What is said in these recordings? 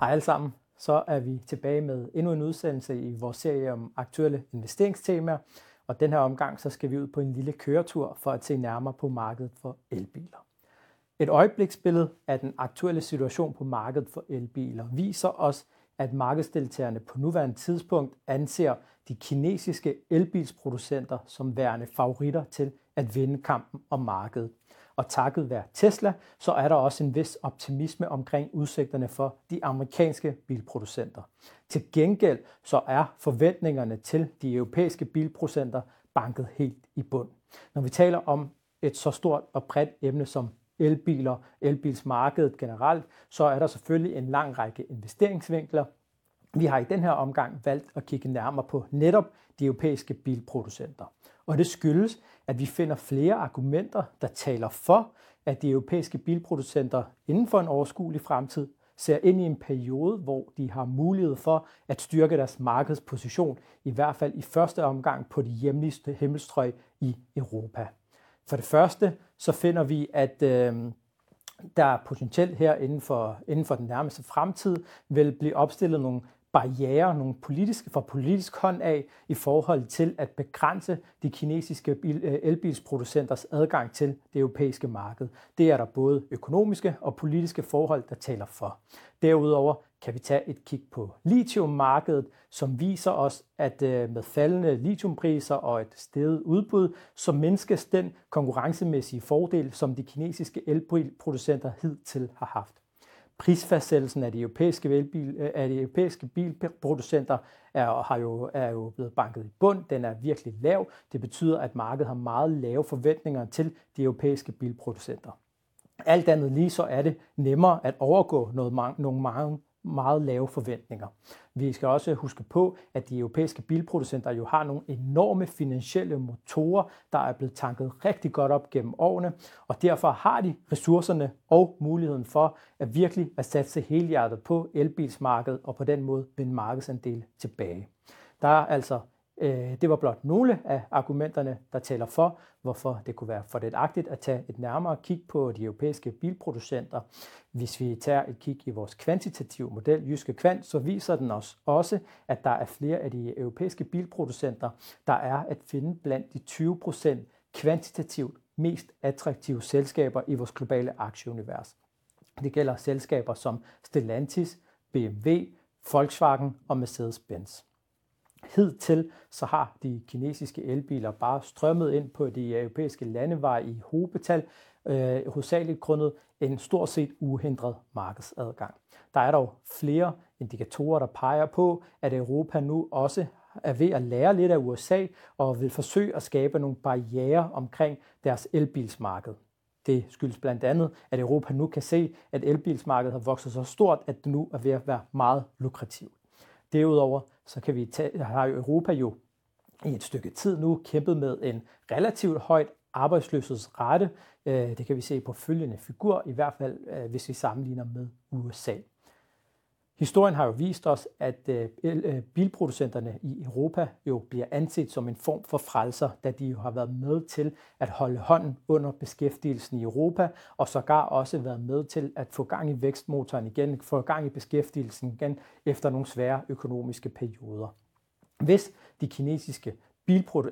Hej alle sammen. Så er vi tilbage med endnu en udsendelse i vores serie om aktuelle investeringstemaer. Og den her omgang, så skal vi ud på en lille køretur for at se nærmere på markedet for elbiler. Et øjebliksbillede af den aktuelle situation på markedet for elbiler viser os, at markedsdeltagerne på nuværende tidspunkt anser de kinesiske elbilsproducenter som værende favoritter til at vinde kampen om markedet og takket være Tesla, så er der også en vis optimisme omkring udsigterne for de amerikanske bilproducenter. Til gengæld så er forventningerne til de europæiske bilproducenter banket helt i bund. Når vi taler om et så stort og bredt emne som elbiler, elbilsmarkedet generelt, så er der selvfølgelig en lang række investeringsvinkler. Vi har i den her omgang valgt at kigge nærmere på netop de europæiske bilproducenter. Og det skyldes, at vi finder flere argumenter, der taler for, at de europæiske bilproducenter inden for en overskuelig fremtid ser ind i en periode, hvor de har mulighed for at styrke deres markedsposition, i hvert fald i første omgang på de hjemligste himmelstrøg i Europa. For det første så finder vi, at øh, der er potentielt her inden for, inden for den nærmeste fremtid vil blive opstillet nogle barriere, nogle politiske, fra politisk hånd af i forhold til at begrænse de kinesiske bil, øh, elbilsproducenters adgang til det europæiske marked. Det er der både økonomiske og politiske forhold, der taler for. Derudover kan vi tage et kig på lithiummarkedet, som viser os, at øh, med faldende lithiumpriser og et steget udbud, så mindskes den konkurrencemæssige fordel, som de kinesiske elbilproducenter hidtil har haft prisfastsættelsen af de europæiske, velbil, øh, af de europæiske bilproducenter er, har jo, er jo blevet banket i bund. Den er virkelig lav. Det betyder, at markedet har meget lave forventninger til de europæiske bilproducenter. Alt andet lige så er det nemmere at overgå noget, nogle mange meget lave forventninger. Vi skal også huske på, at de europæiske bilproducenter jo har nogle enorme finansielle motorer, der er blevet tanket rigtig godt op gennem årene, og derfor har de ressourcerne og muligheden for at virkelig at satse helhjertet på elbilsmarkedet og på den måde vinde markedsandel tilbage. Der er altså Øh, det var blot nogle af argumenterne, der taler for, hvorfor det kunne være fordelagtigt at tage et nærmere kig på de europæiske bilproducenter. Hvis vi tager et kig i vores kvantitative model, Jyske Kvant, så viser den os også, at der er flere af de europæiske bilproducenter, der er at finde blandt de 20 procent kvantitativt mest attraktive selskaber i vores globale aktieunivers. Det gælder selskaber som Stellantis, BMW, Volkswagen og Mercedes-Benz. Hidtil så har de kinesiske elbiler bare strømmet ind på de europæiske landeveje i hovedbetal, øh, hovedsageligt grundet en stort set uhindret markedsadgang. Der er dog flere indikatorer, der peger på, at Europa nu også er ved at lære lidt af USA og vil forsøge at skabe nogle barriere omkring deres elbilsmarked. Det skyldes blandt andet, at Europa nu kan se, at elbilsmarkedet har vokset så stort, at det nu er ved at være meget lukrativt. Derudover så kan vi tage, har Europa jo i et stykke tid nu kæmpet med en relativt højt arbejdsløshedsrate. Øh, det kan vi se på følgende figur, i hvert fald øh, hvis vi sammenligner med USA. Historien har jo vist os, at øh, øh, bilproducenterne i Europa jo bliver anset som en form for frelser, da de jo har været med til at holde hånden under beskæftigelsen i Europa, og sågar også været med til at få gang i vækstmotoren igen, få gang i beskæftigelsen igen efter nogle svære økonomiske perioder. Hvis de kinesiske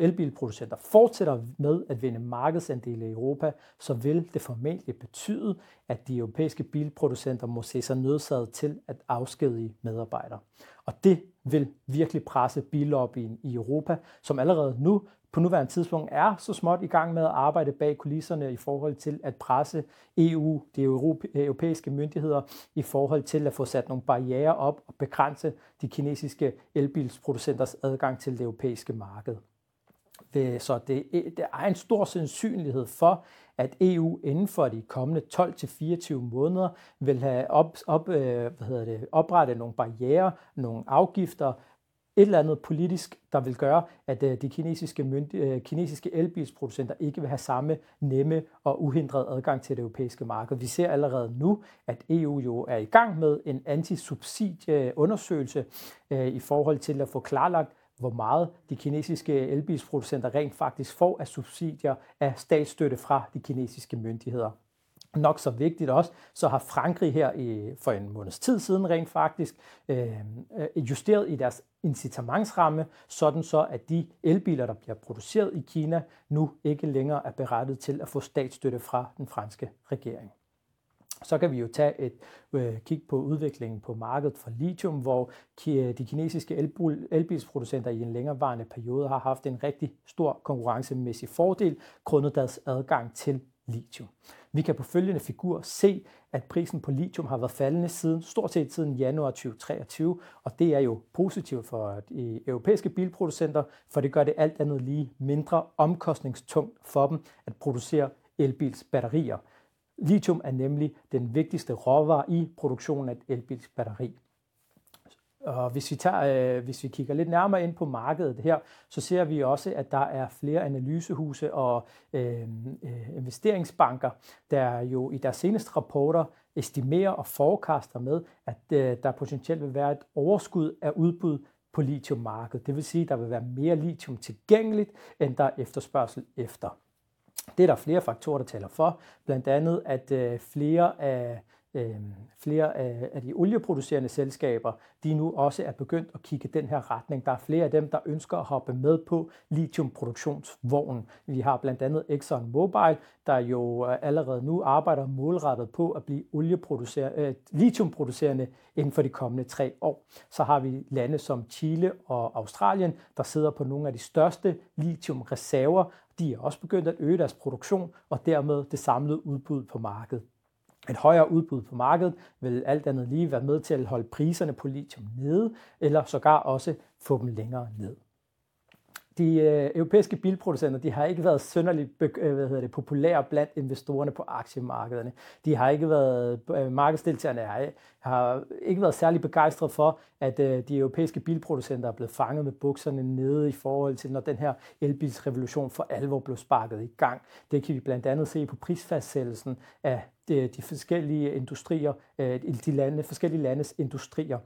elbilproducenter fortsætter med at vinde markedsandele i Europa, så vil det formentlig betyde, at de europæiske bilproducenter må se sig nødsaget til at afskedige medarbejdere. Og det vil virkelig presse billobbyen i Europa, som allerede nu på nuværende tidspunkt er så småt i gang med at arbejde bag kulisserne i forhold til at presse EU, de europæiske myndigheder, i forhold til at få sat nogle barriere op og begrænse de kinesiske elbilsproducenters adgang til det europæiske marked. Øh, så det, øh, der er en stor sandsynlighed for, at EU inden for de kommende 12-24 måneder vil have op, op, øh, hvad hedder det, oprettet nogle barriere, nogle afgifter, et eller andet politisk, der vil gøre, at øh, de kinesiske, myndi- øh, kinesiske elbilsproducenter ikke vil have samme nemme og uhindret adgang til det europæiske marked. Vi ser allerede nu, at EU jo er i gang med en antisubsidieundersøgelse øh, i forhold til at få klarlagt, hvor meget de kinesiske elbilsproducenter rent faktisk får af subsidier af statsstøtte fra de kinesiske myndigheder nok så vigtigt også, så har Frankrig her i, for en måneds tid siden rent faktisk øh, øh, justeret i deres incitamentsramme, sådan så at de elbiler, der bliver produceret i Kina, nu ikke længere er berettet til at få statsstøtte fra den franske regering. Så kan vi jo tage et øh, kig på udviklingen på markedet for lithium, hvor øh, de kinesiske elbilsproducenter i en længerevarende periode har haft en rigtig stor konkurrencemæssig fordel, grundet deres adgang til lithium. Vi kan på følgende figur se, at prisen på lithium har været faldende siden, stort set siden januar 2023, og det er jo positivt for øh, de europæiske bilproducenter, for det gør det alt andet lige mindre omkostningstungt for dem at producere elbilsbatterier. Lithium er nemlig den vigtigste råvare i produktionen af et elbilsbatteri. Og hvis vi, tager, øh, hvis vi kigger lidt nærmere ind på markedet her, så ser vi også, at der er flere analysehuse og øh, øh, investeringsbanker, der jo i deres seneste rapporter estimerer og forekaster med, at øh, der potentielt vil være et overskud af udbud på lithiummarkedet. Det vil sige, at der vil være mere lithium tilgængeligt, end der er efterspørgsel efter. Det er der flere faktorer, der taler for. Blandt andet, at øh, flere af øh, flere af, af de olieproducerende selskaber, de nu også er begyndt at kigge den her retning. Der er flere af dem, der ønsker at hoppe med på lithiumproduktionsvognen. Vi har blandt andet Exxon Mobil, der jo øh, allerede nu arbejder målrettet på at blive olieproducerende, øh, lithiumproducerende inden for de kommende tre år. Så har vi lande som Chile og Australien, der sidder på nogle af de største lithiumreserver. De er også begyndt at øge deres produktion og dermed det samlede udbud på markedet. Et højere udbud på markedet vil alt andet lige være med til at holde priserne på lithium nede, eller sågar også få dem længere ned. De øh, europæiske bilproducenter de har ikke været synderligt øh, hvad hedder det, populære blandt investorerne på aktiemarkederne. De har ikke været, øh, markedsdeltagerne har, har ikke været særlig begejstret for, at øh, de europæiske bilproducenter er blevet fanget med bukserne nede i forhold til, når den her elbilsrevolution for alvor blev sparket i gang. Det kan vi blandt andet se på prisfastsættelsen af de, de forskellige industrier, øh, de lande, forskellige landes industrier.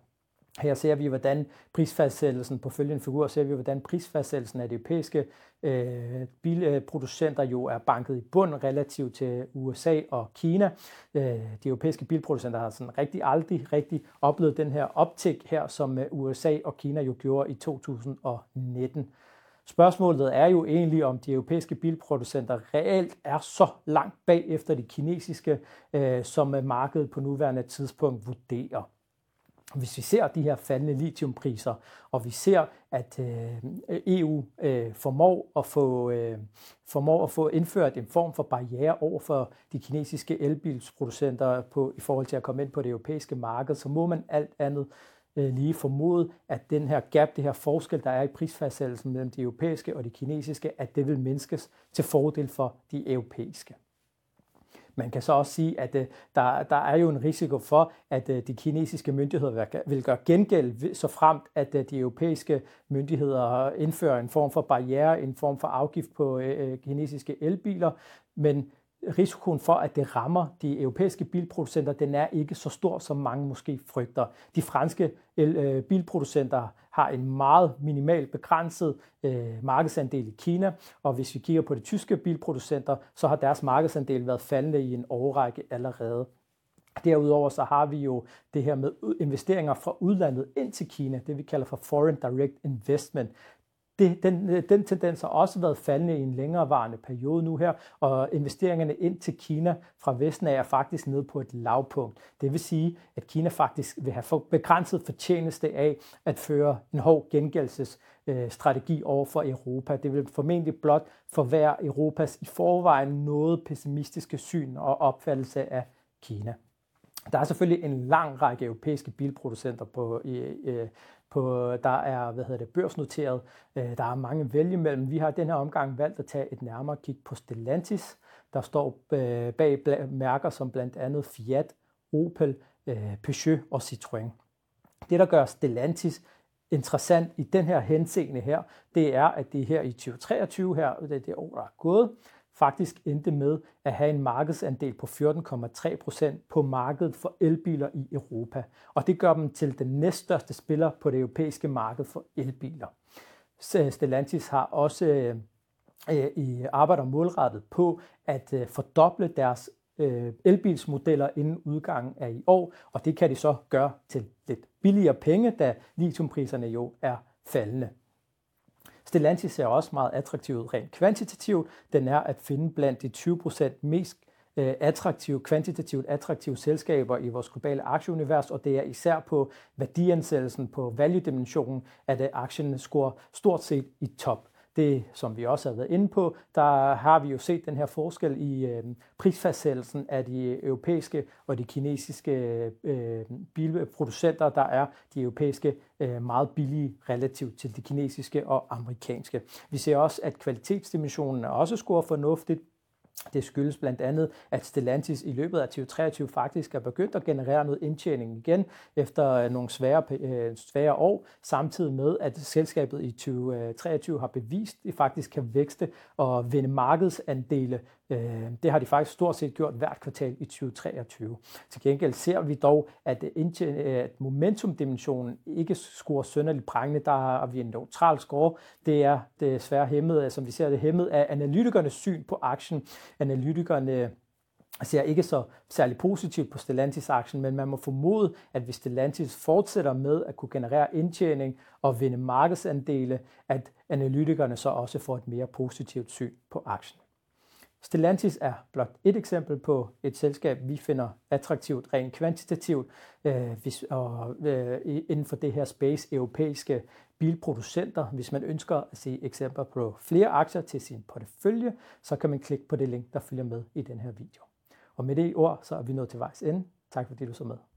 Her ser vi, hvordan prisfastsættelsen på følgende figur, ser vi, hvordan prisfastsættelsen af de europæiske øh, bilproducenter øh, jo er banket i bund relativt til USA og Kina. Øh, de europæiske bilproducenter har sådan rigtig aldrig rigtig oplevet den her optik her, som øh, USA og Kina jo gjorde i 2019. Spørgsmålet er jo egentlig, om de europæiske bilproducenter reelt er så langt bag efter de kinesiske, øh, som øh, markedet på nuværende tidspunkt vurderer. Hvis vi ser de her faldende lithiumpriser, og vi ser, at øh, EU øh, formår, at få, øh, formår at få indført en form for barriere over for de kinesiske elbilsproducenter på, i forhold til at komme ind på det europæiske marked, så må man alt andet øh, lige formode, at den her gap, det her forskel, der er i prisfastsættelsen mellem de europæiske og de kinesiske, at det vil mindskes til fordel for de europæiske. Man kan så også sige, at øh, der, der er jo en risiko for, at øh, de kinesiske myndigheder vil gøre gengæld, så fremt at øh, de europæiske myndigheder indfører en form for barriere, en form for afgift på øh, øh, kinesiske elbiler. Men risikoen for, at det rammer de europæiske bilproducenter, den er ikke så stor, som mange måske frygter. De franske øh, bilproducenter har en meget minimal begrænset øh, markedsandel i Kina, og hvis vi kigger på de tyske bilproducenter, så har deres markedsandel været faldende i en årrække allerede. Derudover så har vi jo det her med investeringer fra udlandet ind til Kina, det vi kalder for Foreign Direct Investment det, den, øh, den tendens har også været faldende i en længerevarende periode nu her, og investeringerne ind til Kina fra Vesten er faktisk nede på et lavpunkt. Det vil sige, at Kina faktisk vil have begrænset fortjeneste af at føre en hård gengældelsesstrategi øh, over for Europa. Det vil formentlig blot forværre Europas i forvejen noget pessimistiske syn og opfattelse af Kina. Der er selvfølgelig en lang række europæiske bilproducenter på, i, på, der er hvad hedder det, børsnoteret. Øh, der er mange vælge mellem. Vi har den her omgang valgt at tage et nærmere kig på Stellantis, der står øh, bag mærker som blandt andet Fiat, Opel, øh, Peugeot og Citroën. Det, der gør Stellantis interessant i den her henseende her, det er, at det her i 2023 her, det er det år, der er gået, faktisk endte med at have en markedsandel på 14,3 procent på markedet for elbiler i Europa. Og det gør dem til den næststørste spiller på det europæiske marked for elbiler. Stellantis har også øh, øh, i arbejder målrettet på at øh, fordoble deres elbilsmodeller inden udgangen af i år, og det kan de så gøre til lidt billigere penge, da litiumpriserne jo er faldende. Stellantis ser også meget attraktiv ud rent kvantitativt. Den er at finde blandt de 20% mest øh, attraktive, kvantitativt attraktive selskaber i vores globale aktieunivers, og det er især på værdiansættelsen på value-dimensionen, at øh, aktien scorer stort set i top. Det, som vi også har været inde på, der har vi jo set den her forskel i øh, prisfastsættelsen af de europæiske og de kinesiske øh, bilproducenter, der er de europæiske øh, meget billige relativt til de kinesiske og amerikanske. Vi ser også, at kvalitetsdimensionen er også scorer fornuftigt, det skyldes blandt andet, at Stellantis i løbet af 2023 faktisk er begyndt at generere noget indtjening igen efter øh, nogle svære, øh, svære år, samtidig med, at selskabet i 2023 har bevist, at det faktisk kan vækste og vinde markedsandele Øh, det har de faktisk stort set gjort hvert kvartal i 2023. Til gengæld ser vi dog, at, at momentumdimensionen ikke scorer sønderligt prangende. Der har vi en neutral score. Det er desværre hæmmet, som vi ser det hæmmet af analytikernes syn på aktien. Analytikerne ser ikke så særlig positivt på Stellantis-aktien, men man må formode, at hvis Stellantis fortsætter med at kunne generere indtjening og vinde markedsandele, at analytikerne så også får et mere positivt syn på aktien. Stellantis er blot et eksempel på et selskab, vi finder attraktivt rent kvantitativt øh, hvis, og, øh, inden for det her space europæiske bilproducenter. Hvis man ønsker at se eksempler på flere aktier til sin portefølje, så kan man klikke på det link, der følger med i den her video. Og med det ord, så er vi nået til vejs ende. Tak fordi du så med.